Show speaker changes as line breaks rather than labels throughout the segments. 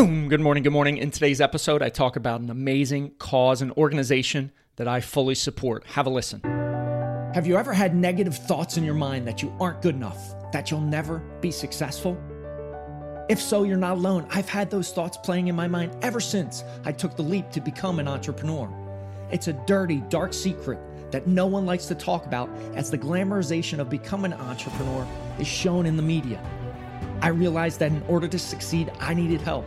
Boom! Good morning, good morning. In today's episode, I talk about an amazing cause and organization that I fully support. Have a listen. Have you ever had negative thoughts in your mind that you aren't good enough, that you'll never be successful? If so, you're not alone. I've had those thoughts playing in my mind ever since I took the leap to become an entrepreneur. It's a dirty, dark secret that no one likes to talk about as the glamorization of becoming an entrepreneur is shown in the media. I realized that in order to succeed, I needed help.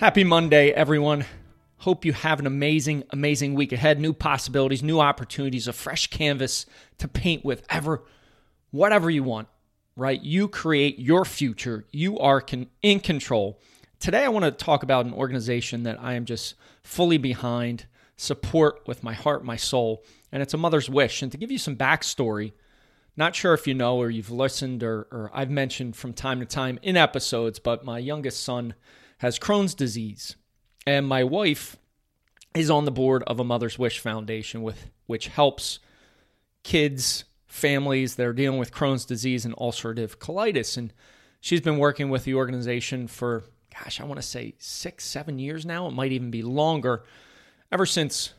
Happy Monday, everyone. Hope you have an amazing, amazing week ahead. New possibilities, new opportunities, a fresh canvas to paint with ever, whatever you want, right? You create your future. You are in control. Today, I want to talk about an organization that I am just fully behind, support with my heart, my soul, and it's a mother's wish. And to give you some backstory, not sure if you know or you've listened or, or I've mentioned from time to time in episodes, but my youngest son has Crohn's disease. And my wife is on the board of a Mother's Wish Foundation, with, which helps kids, families that are dealing with Crohn's disease and ulcerative colitis. And she's been working with the organization for, gosh, I want to say six, seven years now. It might even be longer, ever since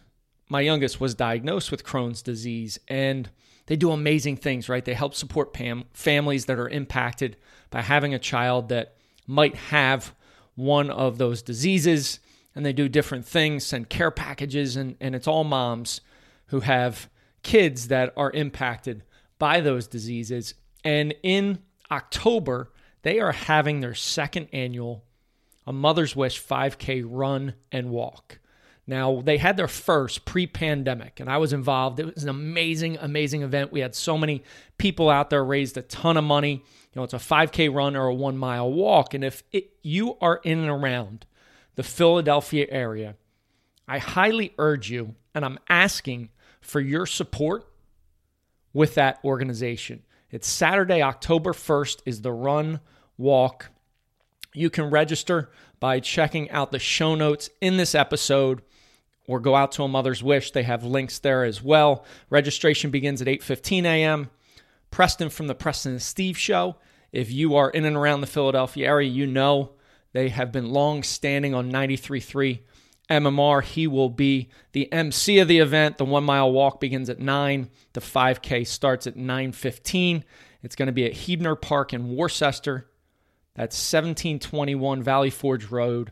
my youngest was diagnosed with Crohn's disease. And they do amazing things, right? They help support pam- families that are impacted by having a child that might have one of those diseases and they do different things, send care packages, and, and it's all moms who have kids that are impacted by those diseases. And in October, they are having their second annual A Mother's Wish 5K run and walk. Now, they had their first pre pandemic, and I was involved. It was an amazing, amazing event. We had so many people out there, raised a ton of money. You know, it's a 5K run or a one mile walk. And if it, you are in and around the Philadelphia area, I highly urge you, and I'm asking for your support with that organization. It's Saturday, October 1st, is the run walk. You can register by checking out the show notes in this episode or go out to a mother's wish. They have links there as well. Registration begins at 8:15 a.m. Preston from the Preston and Steve show. If you are in and around the Philadelphia area, you know they have been long standing on 93.3 MMR. He will be the MC of the event. The one mile walk begins at 9. The 5K starts at 9.15. It's going to be at Heebner Park in Worcester. That's 1721 Valley Forge Road.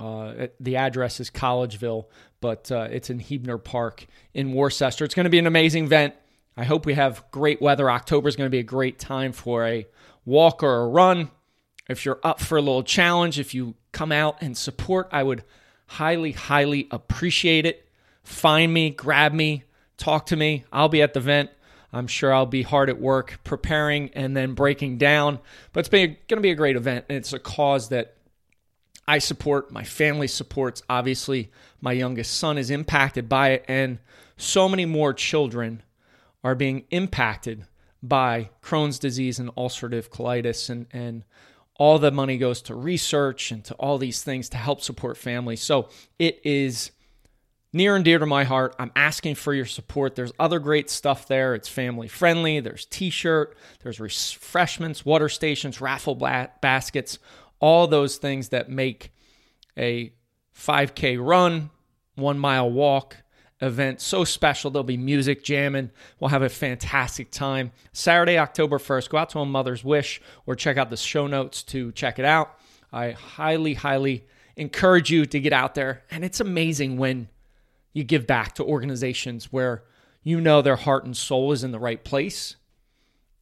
Uh, the address is Collegeville, but uh, it's in Heebner Park in Worcester. It's going to be an amazing event. I hope we have great weather. October is going to be a great time for a walk or a run. If you're up for a little challenge, if you come out and support, I would highly, highly appreciate it. Find me, grab me, talk to me. I'll be at the event. I'm sure I'll be hard at work preparing and then breaking down. But it's going to be a great event, and it's a cause that I support, my family supports. Obviously, my youngest son is impacted by it, and so many more children are being impacted by Crohn's disease and ulcerative colitis, and, and all the money goes to research and to all these things to help support families. So it is near and dear to my heart. I'm asking for your support. There's other great stuff there. It's family friendly. There's t-shirt, there's refreshments, water stations, raffle baskets, all those things that make a 5K run, one mile walk event so special. There'll be music jamming. We'll have a fantastic time. Saturday, October 1st, go out to a Mother's Wish or check out the show notes to check it out. I highly, highly encourage you to get out there. And it's amazing when you give back to organizations where you know their heart and soul is in the right place.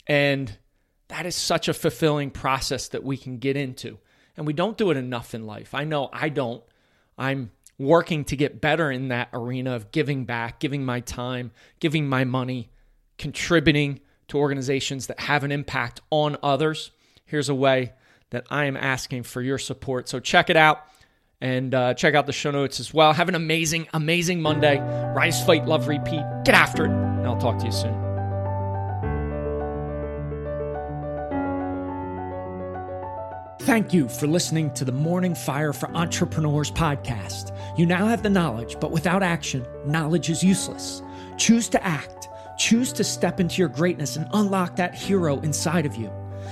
And that is such a fulfilling process that we can get into. And we don't do it enough in life. I know I don't. I'm working to get better in that arena of giving back, giving my time, giving my money, contributing to organizations that have an impact on others. Here's a way that I am asking for your support. So check it out. And uh, check out the show notes as well. Have an amazing, amazing Monday. Rise, fight, love, repeat. Get after it. And I'll talk to you soon. Thank you for listening to the Morning Fire for Entrepreneurs podcast. You now have the knowledge, but without action, knowledge is useless. Choose to act. Choose to step into your greatness and unlock that hero inside of you.